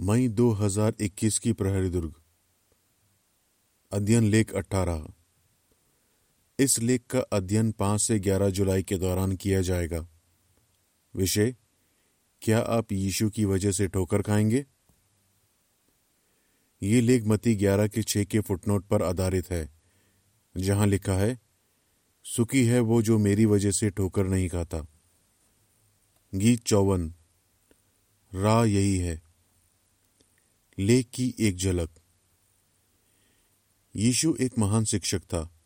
मई 2021 की प्रहरी दुर्ग। अध्ययन लेख 18 इस लेख का अध्ययन 5 से 11 जुलाई के दौरान किया जाएगा। विषय, क्या आप यीशु की वजह से ठोकर खाएँगे? ये लेख मती 11 के 6 के फुटनोट पर आधारित है, जहाँ लिखा है, सुखी है वो जो मेरी वजह से ठोकर नहीं खाता। गीत चौवन। राह यही है। लेख की एक झलक। यीशु एक महान शिक्षक था।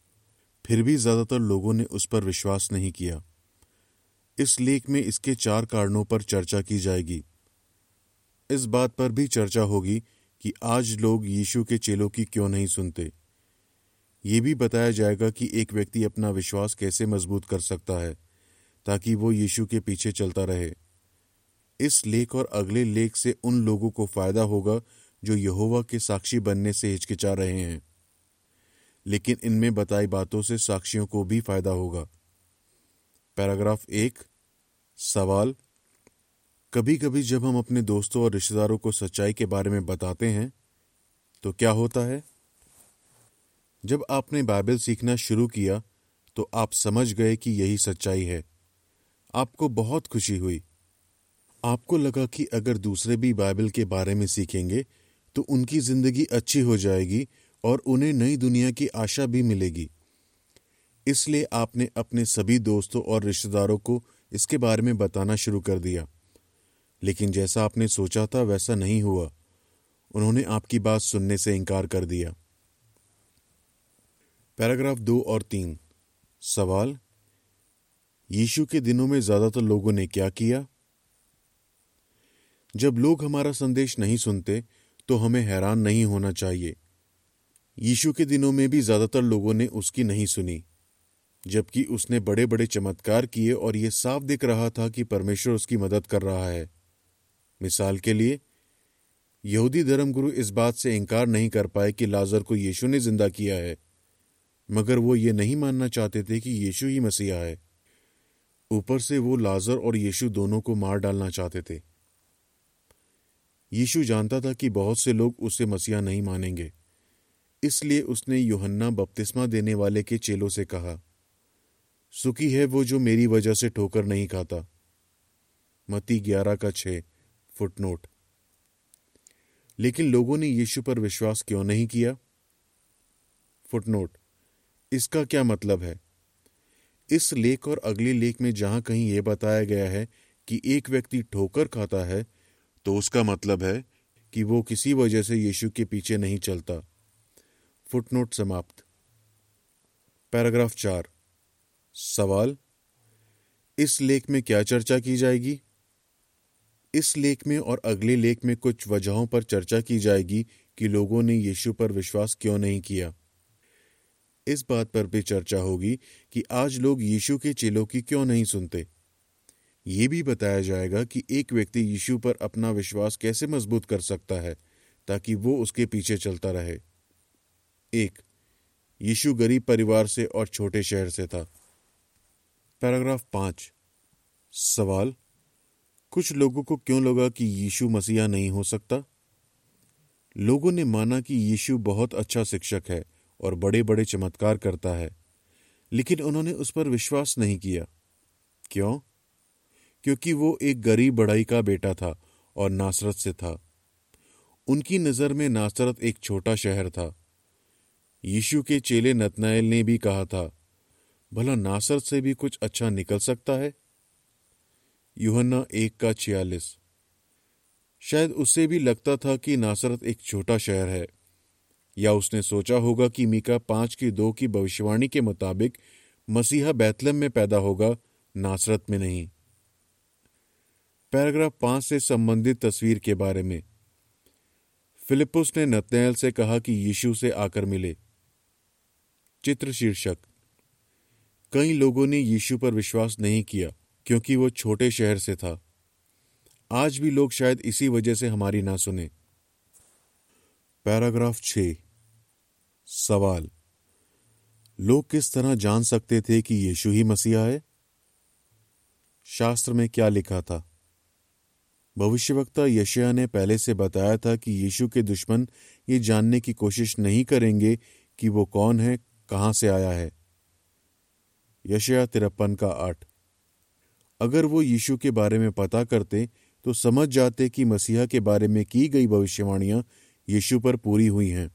फिर भी ज़्यादातर लोगों ने उस पर विश्वास नहीं किया। इस लेख में इसके चार कारणों पर चर्चा की जाएगी। इस बात पर भी चर्चा होगी कि आज लोग यीशु के चेलों की क्यों नहीं सुनते। ये भी बताया जाएगा कि एक व्यक्ति अपना विश्वास कैसे मज़बूत कर सकता है, ताकि वो यीशु के पीछे चलता रहे। इस लेख और अगले लेख से उन लोगों को फ़ायदा होगा जो यहोवा के साक्षी बनने से हिचकिचा रहे हैं। लेकिन इनमें बताई बातों से साक्षियों को भी फ़ायदा होगा। पैराग्राफ एक, सवाल कभी कभी जब हम अपने दोस्तों और रिश्तेदारों को सच्चाई के बारे में बताते हैं तो क्या होता है? जब आपने बाइबल सीखना शुरू किया तो आप समझ गए कि यही सच्चाई है। आपको बहुत खुशी हुई। आपको लगा कि अगर दूसरे भी बाइबल के बारे में सीखेंगे तो उनकी ज़िंदगी अच्छी हो जाएगी और उन्हें नई दुनिया की आशा भी मिलेगी। इसलिए आपने अपने सभी दोस्तों और रिश्तेदारों को इसके बारे में बताना शुरू कर दिया। लेकिन जैसा आपने सोचा था, वैसा नहीं हुआ। उन्होंने आपकी बात सुनने से इनकार कर दिया। पैराग्राफ दो और तीन। सवाल, यीशु के दिनों में ज़्यादातर लोगों ने क्या किया? जब लोग हमारा संदेश नहीं सुनते तो हमें हैरान नहीं होना चाहिए। यीशु के दिनों में भी ज़्यादातर लोगों ने उसकी नहीं सुनी, जबकि उसने बड़े बड़े चमत्कार किए और यह साफ़ दिख रहा था कि परमेश्वर उसकी मदद कर रहा है। मिसाल के लिए, यहूदी धर्मगुरु इस बात से इनकार नहीं कर पाए कि लाजर को यीशु ने ज़िंदा किया है, मगर वो ये नहीं मानना चाहते थे कि यीशु ही मसीहा है। ऊपर से वो लाजर और यीशु दोनों को मार डालना चाहते थे। यीशु जानता था कि बहुत से लोग उसे मसीहा नहीं मानेंगे। इसलिए उसने योहन्ना बपतिस्मा देने वाले के चेलों से कहा, सुखी है वो जो मेरी वजह से ठोकर नहीं खाता। मती ग्यारह का छह, फुटनोट। लेकिन लोगों ने यीशु पर विश्वास क्यों नहीं किया? फुटनोट, इसका क्या मतलब है? इस लेख और अगले लेख में जहाँ कहीं यह बताया गया है कि एक व्यक्ति ठोकर खाता है तो उसका मतलब है कि वो किसी वजह से यीशु के पीछे नहीं चलता। फुटनोट समाप्त। पैराग्राफ चार। सवाल, इस लेख में क्या चर्चा की जाएगी? इस लेख में और अगले लेख में कुछ वजहों पर चर्चा की जाएगी कि लोगों ने यीशु पर विश्वास क्यों नहीं किया। इस बात पर भी चर्चा होगी कि आज लोग यीशु के चेलों की क्यों नहीं सुनते। ये भी बताया जाएगा कि एक व्यक्ति यीशु पर अपना विश्वास कैसे मज़बूत कर सकता है, ताकि वो उसके पीछे चलता रहे। एक, यीशु गरीब परिवार से और छोटे शहर से था। पैराग्राफ पाँच। सवाल, कुछ लोगों को क्यों लगा कि यीशु मसीहा नहीं हो सकता? लोगों ने माना कि यीशु बहुत अच्छा शिक्षक है और बड़े बड़े चमत्कार करता है, लेकिन उन्होंने उस पर विश्वास नहीं किया। क्यों? क्योंकि वो एक गरीब बढ़ाई का बेटा था और नासरत से था। उनकी नज़र में नासरत एक छोटा शहर था। यीशु के चेले नतनाएल ने भी कहा था, भला नासरत से भी कुछ अच्छा निकल सकता है? यूहन्ना एक का छियालीस। शायद उससे भी लगता था कि नासरत एक छोटा शहर है, या उसने सोचा होगा कि मीका पाँच की दो की भविष्यवाणी के मुताबिक मसीहा बैतलम में पैदा होगा, नासरत में नहीं। पैराग्राफ पाँच से संबंधित तस्वीर के बारे में। फिलिपुस ने नतनैल से कहा कि यीशु से आकर मिले। चित्र शीर्षक। कई लोगों ने यीशु पर विश्वास नहीं किया, क्योंकि वो छोटे शहर से था। आज भी लोग शायद इसी वजह से हमारी ना सुने। पैराग्राफ छ। सवाल। लोग किस तरह जान सकते थे कि यीशु ही मसीहा है? शास्त्र में क्या लिखा था? भविष्यवक्ता यशया ने पहले से बताया था कि यीशु के दुश्मन ये जानने की कोशिश नहीं करेंगे कि वो कौन है, कहाँ से आया है। यशया तिरपन का आठ। अगर वो यीशु के बारे में पता करते तो समझ जाते कि मसीहा के बारे में की गई भविष्यवाणियाँ यीशु पर पूरी हुई हैं।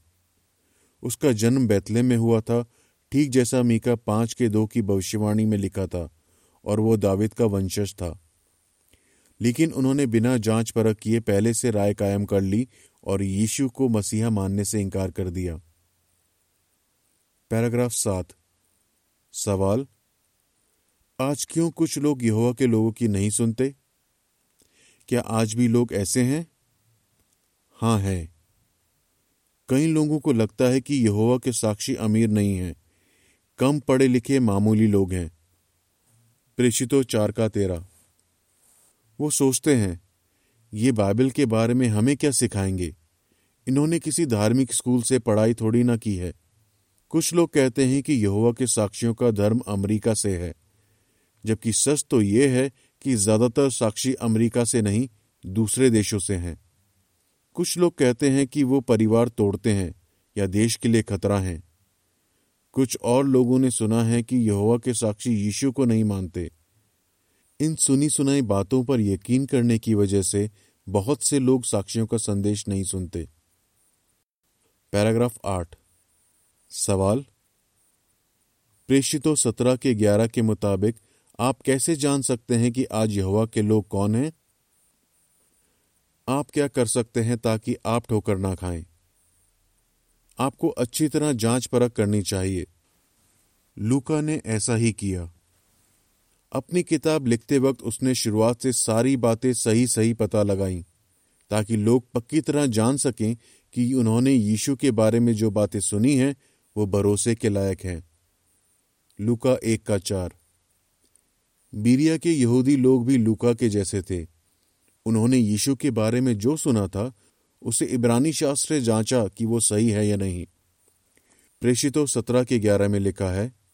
उसका जन्म बैतले में हुआ था, ठीक जैसा मीका पाँच के दो की भविष्यवाणी में लिखा था, और वो दाविद का वंशज था। लेकिन उन्होंने बिना जाँच परख किए पहले से राय कायम कर ली और यीशु को मसीहा मानने से इनकार कर दिया। पैराग्राफ सात। सवाल, आज क्यों कुछ लोग यहोवा के लोगों की नहीं सुनते? क्या आज भी लोग ऐसे हैं? हाँ है। कई लोगों को लगता है कि यहोवा के साक्षी अमीर नहीं हैं। कम पढ़े लिखे मामूली लोग हैं। प्रेषितो चार का तेरा। वो सोचते हैं, ये बाइबल के बारे में हमें क्या सिखाएँगे? इन्होंने किसी धार्मिक स्कूल से पढ़ाई थोड़ी ना की है। कुछ लोग कहते हैं कि यहोवा के साक्षियों का धर्म अमेरिका से है, जबकि सच तो ये है कि ज़्यादातर साक्षी अमेरिका से नहीं, दूसरे देशों से हैं। कुछ लोग कहते हैं कि वो परिवार तोड़ते हैं या देश के लिए खतरा हैं। कुछ और लोगों ने सुना है कि यहोवा के साक्षी यीशु को नहीं मानते। इन सुनी सुनाई बातों पर यकीन करने की वजह से बहुत से लोग साक्षियों का संदेश नहीं सुनते। पैराग्राफ आठ। सवाल, प्रेषितों सत्रह के ग्यारह के मुताबिक आप कैसे जान सकते हैं कि आज यहोवा के लोग कौन हैं? आप क्या कर सकते हैं ताकि आप ठोकर ना खाएँ? आपको अच्छी तरह जाँच परख करनी चाहिए। लूका ने ऐसा ही किया। अपनी किताब लिखते वक्त उसने शुरुआत से सारी बातें सही सही पता लगाई, ताकि लोग पक्की तरह जान सकें कि उन्होंने यीशु के बारे में जो बातें सुनी हैं, वो भरोसे के लायक हैं। लूका एक का चार। बीरिया के यहूदी लोग भी लूका के जैसे थे। उन्होंने यीशु के बारे में जो सुना था, उसे इब्रानी शास्त्र जांचा कि वो सही है या नहीं। प्रेषितों सत्रह के ग्यारह में लिखा है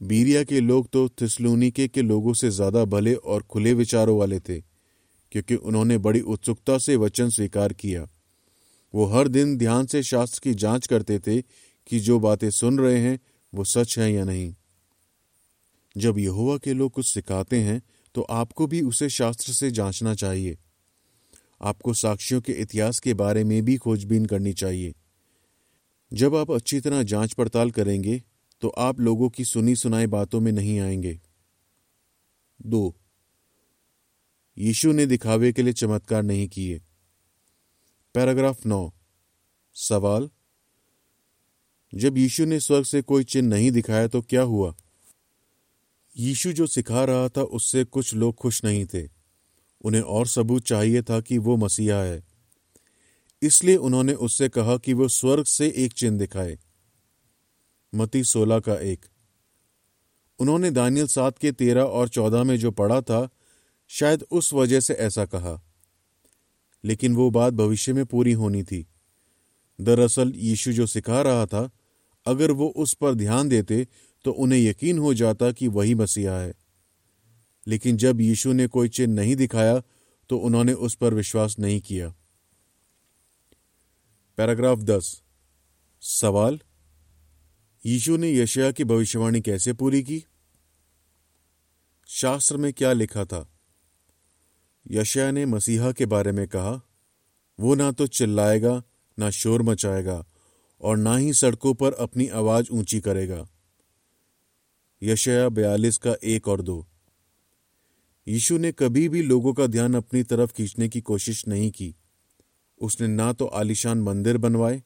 बीरिया के लोग तो थिसलूनिके के लोगों से ज़्यादा भले और खुले विचारों वाले थे, क्योंकि उन्होंने बड़ी उत्सुकता से वचन स्वीकार किया। वो हर दिन ध्यान से शास्त्र की जाँच करते थे कि जो बातें सुन रहे हैं, वो सच है या नहीं। जब यहोवा के लोग कुछ सिखाते हैं तो आपको भी उसे शास्त्र से जांचना चाहिए। आपको साक्षियों के इतिहास के बारे में भी खोजबीन करनी चाहिए। जब आप अच्छी तरह जाँच पड़ताल करेंगे तो आप लोगों की सुनी सुनाई बातों में नहीं आएँगे। दो, यीशु ने दिखावे के लिए चमत्कार नहीं किए। पैराग्राफ नौ, सवाल, जब यीशु ने स्वर्ग से कोई चिन्ह नहीं दिखाया तो क्या हुआ? यीशु जो सिखा रहा था उससे कुछ लोग खुश नहीं थे। उन्हें और सबूत चाहिए था कि वो मसीहा है। इसलिए उन्होंने उससे कहा कि वो स्वर्ग से एक चिन्ह दिखाए। मती सोलह का एक। उन्होंने दानियल सात के तेरह और चौदह में जो पढ़ा था, शायद उस वजह से ऐसा कहा। लेकिन वो बात भविष्य में पूरी होनी थी। दरअसल यीशु जो सिखा रहा था, अगर वो उस पर ध्यान देते तो उन्हें यकीन हो जाता कि वही मसीहा है। लेकिन जब यीशु ने कोई चिन्ह नहीं दिखाया तो उन्होंने उस पर विश्वास नहीं किया। पैराग्राफ दस। सवाल? यीशु ने यशया की भविष्यवाणी कैसे पूरी की? शास्त्र में क्या लिखा था? यशया ने मसीहा के बारे में कहा, वो ना तो चिल्लाएगा, ना शोर मचाएगा और ना ही सड़कों पर अपनी आवाज़ ऊँची करेगा। यशया बयालीस का एक और दो। यीशु ने कभी भी लोगों का ध्यान अपनी तरफ़ खींचने की कोशिश नहीं की। उसने ना तो आलिशान मंदिर बनवाए,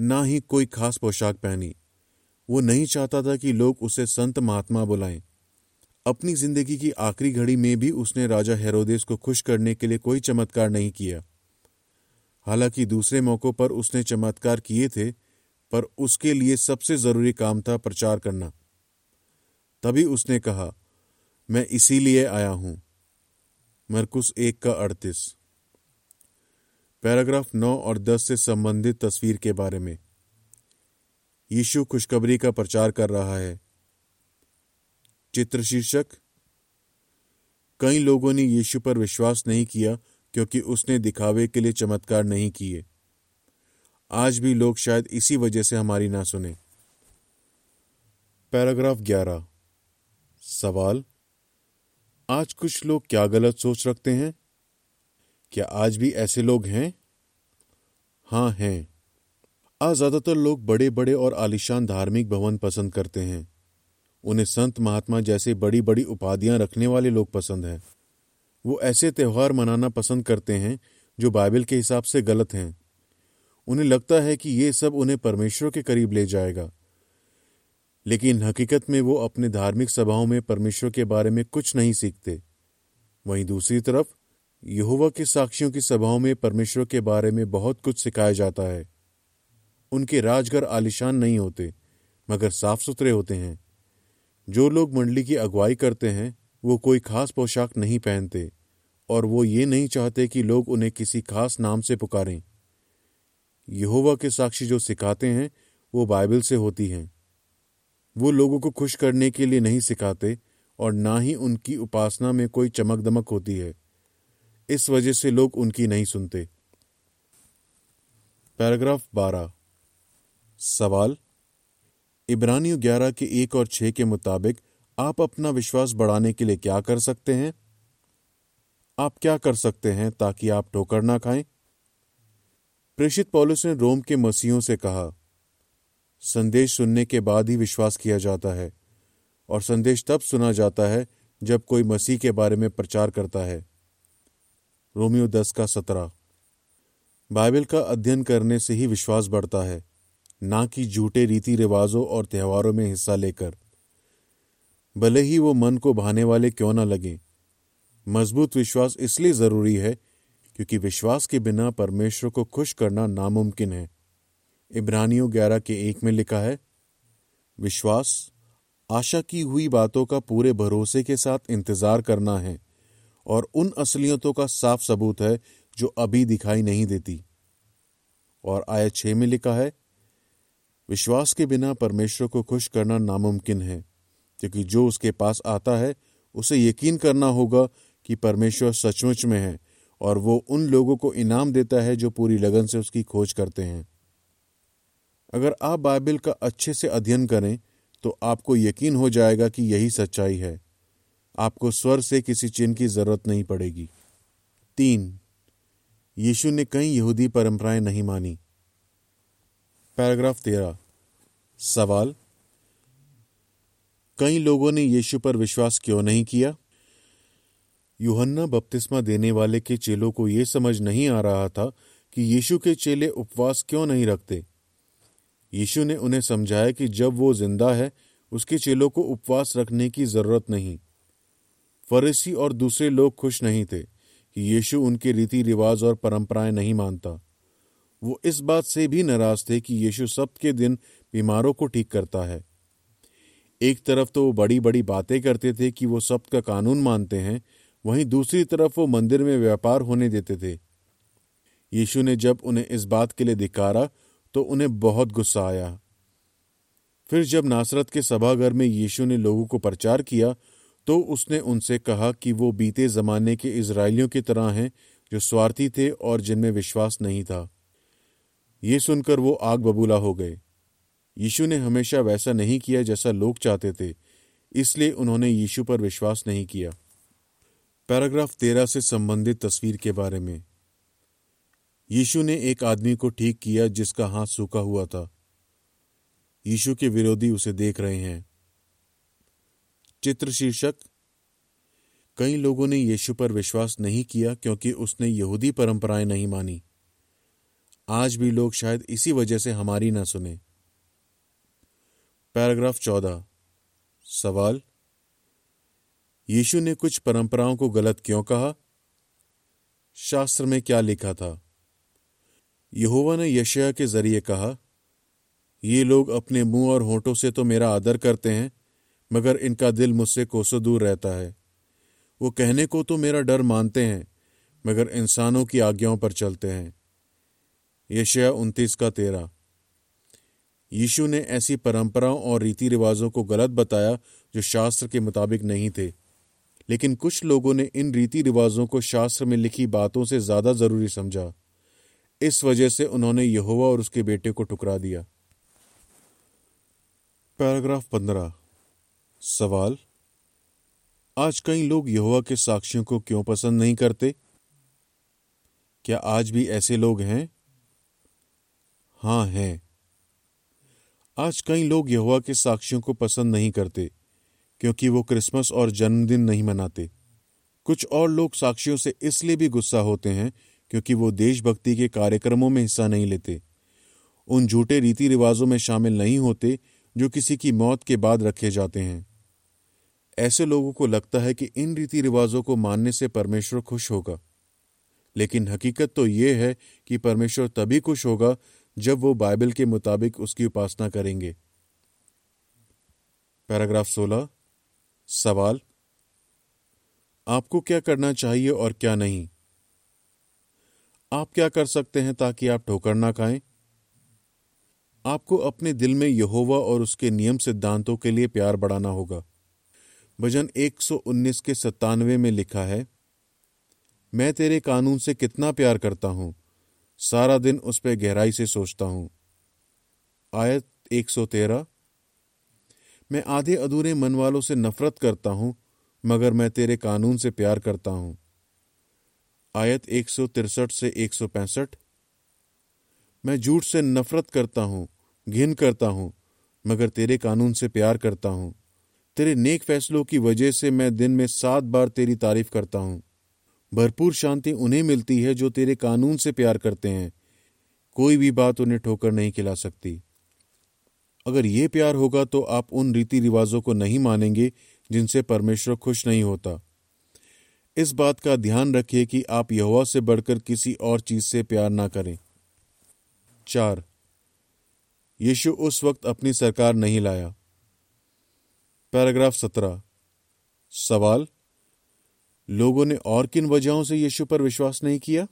ना ही कोई खास पोशाक पहनी। वो नहीं चाहता था कि लोग उसे संत महात्मा बुलाएँ। अपनी ज़िंदगी की आखिरी घड़ी में भी उसने राजा हेरोदेस को खुश करने के लिए कोई चमत्कार नहीं किया। हालाँकि दूसरे मौकों पर उसने चमत्कार किए थे, पर उसके लिए सबसे ज़रूरी काम था प्रचार करना। तभी उसने कहा, मैं इसीलिए आया हूँ। मरकुस एक का अड़तीस। पैराग्राफ नौ और दस से संबंधित तस्वीर के बारे में। यीशु खुशखबरी का प्रचार कर रहा है। चित्र शीर्षक कई लोगों ने यीशु पर विश्वास नहीं किया क्योंकि उसने दिखावे के लिए चमत्कार नहीं किए। आज भी लोग शायद इसी वजह से हमारी ना सुने। पैराग्राफ ग्यारह। सवाल, आज कुछ लोग क्या गलत सोच रखते हैं? क्या आज भी ऐसे लोग हैं? हाँ हैं। आज ज़्यादातर लोग बड़े बड़े और आलिशान धार्मिक भवन पसंद करते हैं। उन्हें संत महात्मा जैसे बड़ी बड़ी उपाधियाँ रखने वाले लोग पसंद हैं। वो ऐसे त्यौहार मनाना पसंद करते हैं जो बाइबल के हिसाब से गलत हैं। उन्हें लगता है कि ये सब उन्हें परमेश्वर के करीब ले जाएगा। लेकिन हकीकत में वो अपने धार्मिक सभाओं में परमेश्वर के बारे में कुछ नहीं सीखते। वहीं दूसरी तरफ़, यहुवा के साक्षियों की सभाओं में परमेश्वर के बारे में बहुत कुछ सिखाया जाता है। उनके राजघर आलिशान नहीं होते, मगर साफ़ सुथरे होते हैं। जो लोग मंडली की अगुवाई करते हैं, वो कोई खास पोशाक नहीं पहनते, और वो ये नहीं चाहते कि लोग उन्हें किसी खास नाम से पुकारें। यहोवा के साक्षी जो सिखाते हैं, वो बाइबल से होती हैं। वो लोगों को खुश करने के लिए नहीं सिखाते, और ना ही उनकी उपासना में कोई चमक दमक होती है। इस वजह से लोग उनकी नहीं सुनते। पैराग्राफ बारह। सवाल, इब्रानियों ग्यारह के एक और छह के मुताबिक आप अपना विश्वास बढ़ाने के लिए क्या कर सकते हैं? आप क्या कर सकते हैं ताकि आप ठोकर ना खाएँ? प्रेषित पौलुस ने रोम के मसीहों से कहा, संदेश सुनने के बाद ही विश्वास किया जाता है, और संदेश तब सुना जाता है जब कोई मसीह के बारे में प्रचार करता है। रोमियो दस का सत्रह। बाइबल का अध्ययन करने से ही विश्वास बढ़ता है। ना कि झूठे रीति रिवाजों और त्योहारों में हिस्सा लेकर। भले ही वो मन को भाने वाले क्यों ना लगे। मज़बूत विश्वास इसलिए ज़रूरी है क्योंकि विश्वास के बिना परमेश्वर को खुश करना नामुमकिन है। इब्रानियों ग्यारह के एक में लिखा है, विश्वास, आशा की हुई बातों का पूरे भरोसे के साथ इंतज़ार करना है और उन असलियतों का साफ़ सबूत है जो अभी दिखाई नहीं देती। और आय छह में लिखा है विश्वास के बिना परमेश्वर को खुश करना नामुमकिन है, क्योंकि जो उसके पास आता है, उसे यकीन करना होगा कि परमेश्वर सचमुच में है और वो उन लोगों को इनाम देता है जो पूरी लगन से उसकी खोज करते हैं। अगर आप बाइबल का अच्छे से अध्ययन करें तो आपको यकीन हो जाएगा कि यही सच्चाई है। आपको स्वर से किसी चिन्ह की ज़रूरत नहीं पड़ेगी। तीन, यीशु ने कई यहूदी परंपराएँ नहीं मानी। पैराग्राफ तेरह सवाल, कई लोगों ने यीशु पर विश्वास क्यों नहीं किया? यूहन्ना बपतिस्मा देने वाले के चेलों को यह समझ नहीं आ रहा था कि यीशु के चेले उपवास क्यों नहीं रखते। यीशु ने उन्हें समझाया कि जब वो ज़िंदा है, उसके चेलों को उपवास रखने की ज़रूरत नहीं। फरीसी और दूसरे लोग खुश नहीं थे कि यीशु उनके रीति रिवाज और परंपराएँ नहीं मानता। वो इस बात से भी नाराज़ थे कि यीशु सबके दिन बीमारों को ठीक करता है। एक तरफ़ तो वो बड़ी बड़ी बातें करते थे कि वो सब का कानून मानते हैं, वहीं दूसरी तरफ़ वो मंदिर में व्यापार होने देते थे। यीशु ने जब उन्हें इस बात के लिए धिकारा तो उन्हें बहुत गुस्सा आया। फिर जब नासरत के सभागर में यीशु ने लोगों को प्रचार किया तो उसने उनसे कहा कि वो बीते जमाने के इसराइलियों की तरह हैं, जो स्वार्थी थे और जिनमें विश्वास नहीं था। ये सुनकर वो आग बबूला हो गए। यीशु ने हमेशा वैसा नहीं किया जैसा लोग चाहते थे, इसलिए उन्होंने यीशु पर विश्वास नहीं किया। पैराग्राफ तेरह से संबंधित तस्वीर के बारे में। यीशु ने एक आदमी को ठीक किया जिसका हाथ सूखा हुआ था। यीशु के विरोधी उसे देख रहे हैं। चित्र शीर्षक कई लोगों ने यीशु पर विश्वास नहीं किया क्योंकि उसने यहूदी परंपराएँ नहीं मानी। आज भी लोग शायद इसी वजह से हमारी ना सुने। पैराग्राफ चौदह। सवाल, यीशु ने कुछ परंपराओं को गलत क्यों कहा? शास्त्र में क्या लिखा था? यहोवा ने यशया के ज़रिए कहा, ये लोग अपने मुँह और होठों से तो मेरा आदर करते हैं, मगर इनका दिल मुझसे कोसों दूर रहता है। वो कहने को तो मेरा डर मानते हैं, मगर इंसानों की आज्ञाओं पर चलते हैं। यशया उनतीस का तेरह। यीशु ने ऐसी परंपराओं और रीति रिवाजों को गलत बताया, जो शास्त्र के मुताबिक नहीं थे। लेकिन कुछ लोगों ने इन रीति रिवाजों को शास्त्र में लिखी बातों से ज़्यादा ज़रूरी समझा। इस वजह से उन्होंने यहोवा और उसके बेटे को टुकरा दिया। पैराग्राफ पंद्रह। सवाल, आज कई लोग यहोवा के साक्षियों को क्यों पसंद नहीं करते? क्या आज भी ऐसे लोग हैं? हाँ हैं। आज कई लोग यहोवा के साक्षियों को पसंद नहीं करते, क्योंकि वो क्रिसमस और जन्मदिन नहीं मनाते। कुछ और लोग साक्षियों से इसलिए भी गुस्सा होते हैं, क्योंकि वो देशभक्ति के कार्यक्रमों में हिस्सा नहीं लेते। उन झूठे रीति रिवाजों में शामिल नहीं होते, जो किसी की मौत के बाद रखे जाते हैं। ऐसे लोगों को लगता है कि इन रीति रिवाजों को मानने से परमेश्वर खुश होगा। लेकिन हकीकत तो यह है कि परमेश्वर तभी खुश होगा जब वो बाइबल के मुताबिक उसकी उपासना करेंगे। पैराग्राफ 16 सवाल, आपको क्या करना चाहिए और क्या नहीं? आप क्या कर सकते हैं ताकि आप ठोकर ना खाएँ? आपको अपने दिल में यहोवा और उसके नियम सिद्धांतों के लिए प्यार बढ़ाना होगा। भजन 119 के सत्तानवे में लिखा है, मैं तेरे कानून से कितना प्यार करता हूँ? सारा दिन उस पर गहराई से सोचता हूँ। आयत 113 मैं आधे अधूरे मन वालों से नफरत करता हूँ, मगर मैं तेरे कानून से प्यार करता हूँ। आयत एक से एक सौ पैंसठ। मैं झूठ से नफरत करता हूँ, घिन करता हूँ, मगर तेरे कानून से प्यार करता हूँ। तेरे नेक फैसलों की वजह से मैं दिन में सात बार तेरी तारीफ़ करता हूँ। भरपूर शांति उन्हें मिलती है जो तेरे कानून से प्यार करते हैं। कोई भी बात उन्हें ठोकर नहीं खिला सकती। अगर ये प्यार होगा तो आप उन रीति रिवाजों को नहीं मानेंगे जिनसे परमेश्वर खुश नहीं होता। इस बात का ध्यान रखिए कि आप यहोवा से बढ़कर किसी और चीज़ से प्यार ना करें। चार, यीशु उस वक्त अपनी सरकार नहीं लाया। पैराग्राफ सत्रह, सवाल लोगों ने और किन वजहों से यीशु पर विश्वास नहीं किया?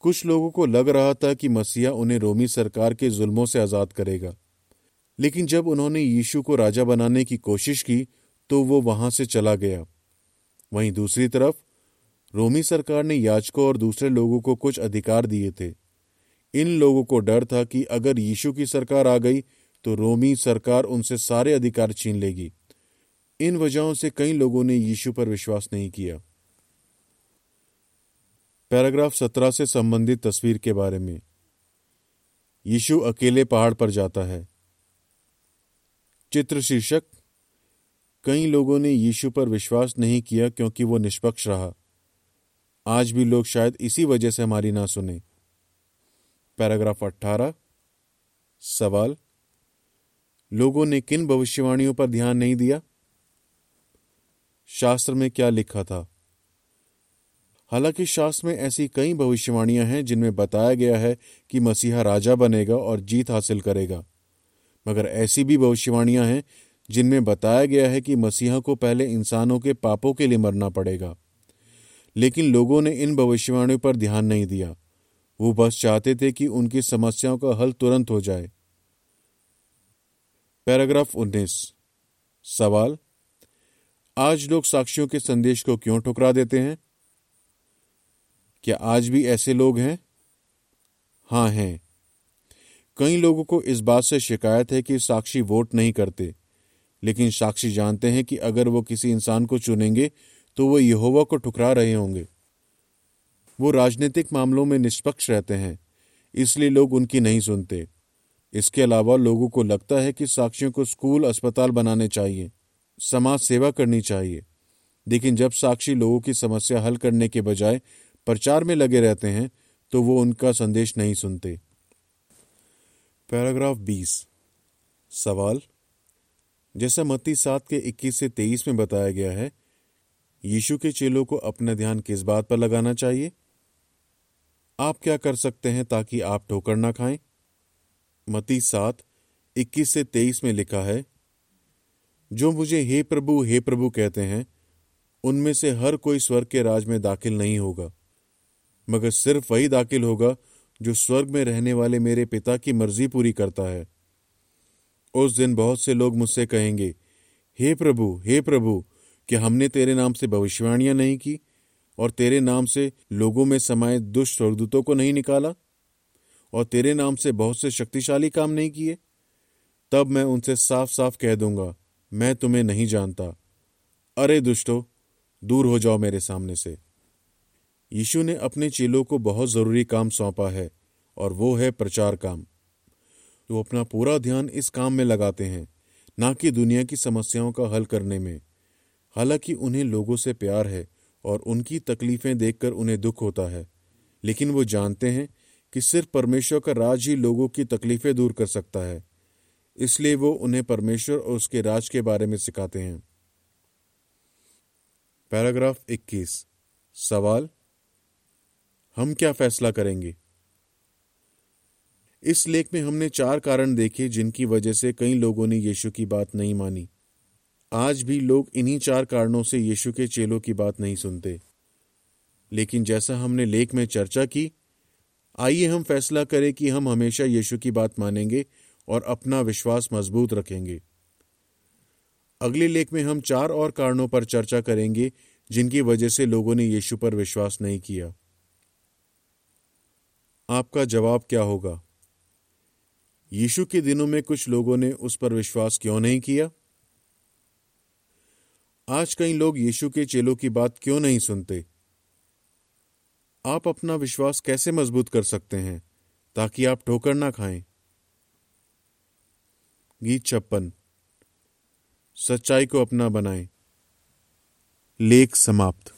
कुछ लोगों को लग रहा था कि मसीहा उन्हें रोमी सरकार के जुल्मों से आज़ाद करेगा। लेकिन जब उन्होंने यीशु को राजा बनाने की कोशिश की तो वो वहाँ से चला गया। वहीं दूसरी तरफ़, रोमी सरकार ने याचकों और दूसरे लोगों को कुछ अधिकार दिए थे। इन लोगों को डर था कि अगर यीशु की सरकार आ गई तो रोमी सरकार उनसे सारे अधिकार छीन लेगी। इन वजहों से कई लोगों ने यीशु पर विश्वास नहीं किया। पैराग्राफ सत्रह से संबंधित तस्वीर के बारे में। यीशु अकेले पहाड़ पर जाता है। चित्र शीर्षक कई लोगों ने यीशु पर विश्वास नहीं किया क्योंकि वो निष्पक्ष रहा। आज भी लोग शायद इसी वजह से हमारी ना सुने। पैराग्राफ अट्ठारह सवाल, लोगों ने किन भविष्यवाणियों पर ध्यान नहीं दिया? शास्त्र में क्या लिखा था? हालाँकि शास्त्र में ऐसी कई भविष्यवाणियाँ हैं जिनमें बताया गया है कि मसीहा राजा बनेगा और जीत हासिल करेगा। मगर ऐसी भी भविष्यवाणियाँ हैं जिनमें बताया गया है कि मसीहा को पहले इंसानों के पापों के लिए मरना पड़ेगा। लेकिन लोगों ने इन भविष्यवाणियों पर ध्यान नहीं दिया। वो बस चाहते थे कि उनकी समस्याओं का हल तुरंत हो जाए। पैराग्राफ 19 सवाल आज लोग साक्षियों के संदेश को क्यों ठुकरा देते हैं? क्या आज भी ऐसे लोग हैं? हाँ, हैं। कई लोगों को इस बात से शिकायत है कि साक्षी वोट नहीं करते, लेकिन साक्षी जानते हैं कि अगर वो किसी इंसान को चुनेंगे तो वो यहोवा को ठुकरा रहे होंगे। वो राजनीतिक मामलों में निष्पक्ष रहते हैं, इसलिए लोग उनकी नहीं सुनते। इसके अलावा लोगों को लगता है कि साक्षियों को स्कूल, अस्पताल बनाने चाहिए। समाज सेवा करनी चाहिए। लेकिन जब साक्षी लोगों की समस्या हल करने के बजाय प्रचार में लगे रहते हैं तो वो उनका संदेश नहीं सुनते। पैराग्राफ 20 सवाल। जैसा मत्ती सात के 21 से 23 में बताया गया है, यीशु के चेलों को अपना ध्यान किस बात पर लगाना चाहिए? आप क्या कर सकते हैं ताकि आप ठोकर ना खाएँ? मती सात, इक्कीस से तेईस में लिखा है जो मुझे हे प्रभु हे प्रभु कहते हैं, उनमें से हर कोई स्वर्ग के राज में दाखिल नहीं होगा। मगर सिर्फ़ वही दाखिल होगा, जो स्वर्ग में रहने वाले मेरे पिता की मर्ज़ी पूरी करता है। उस दिन बहुत से लोग मुझसे कहेंगे, हे प्रभु हे प्रभु कि हमने तेरे नाम से भविष्यवाणियाँ नहीं की, और तेरे नाम से लोगों में समाये दुष्ट स्वर्गदूतों को नहीं निकाला? और तेरे नाम से बहुत से शक्तिशाली काम नहीं किए? तब मैं उनसे साफ़ साफ़ कह दूँगा मैं तुम्हें नहीं जानता। अरे दुष्टो, दूर हो जाओ मेरे सामने से। यीशु ने अपने चेलों को बहुत ज़रूरी काम सौंपा है, और वो है प्रचार काम। वो अपना पूरा ध्यान इस काम में लगाते हैं, ना कि दुनिया की समस्याओं का हल करने में। हालाँकि उन्हें लोगों से प्यार है, और उनकी तकलीफें देखकर उन्हें दुख होता है। लेकिन वो जानते हैं कि सिर्फ़ परमेश्वर का राज ही लोगों की तकलीफें दूर कर सकता है। इसलिए वो उन्हें परमेश्वर और उसके राज के बारे में सिखाते हैं। पैराग्राफ 21 सवाल, हम क्या फैसला करेंगे? इस लेख में हमने चार कारण देखे जिनकी वजह से कई लोगों ने यीशु की बात नहीं मानी। आज भी लोग इन्हीं चार कारणों से यीशु के चेलों की बात नहीं सुनते। लेकिन जैसा हमने लेख में चर्चा की, आइए हम फैसला करें कि हम हमेशा यीशु की बात मानेंगे और अपना विश्वास मज़बूत रखेंगे। अगले लेख में हम चार और कारणों पर चर्चा करेंगे, जिनकी वजह से लोगों ने यीशु पर विश्वास नहीं किया। आपका जवाब क्या होगा? यीशु के दिनों में कुछ लोगों ने उस पर विश्वास क्यों नहीं किया? आज कई लोग यीशु के चेलों की बात क्यों नहीं सुनते? आप अपना विश्वास कैसे मज़बूत कर सकते हैं, ताकि आप ठोकर ना खाएँ? गीत छप्पन। सच्चाई को अपना बनाएँ। लेख समाप्त।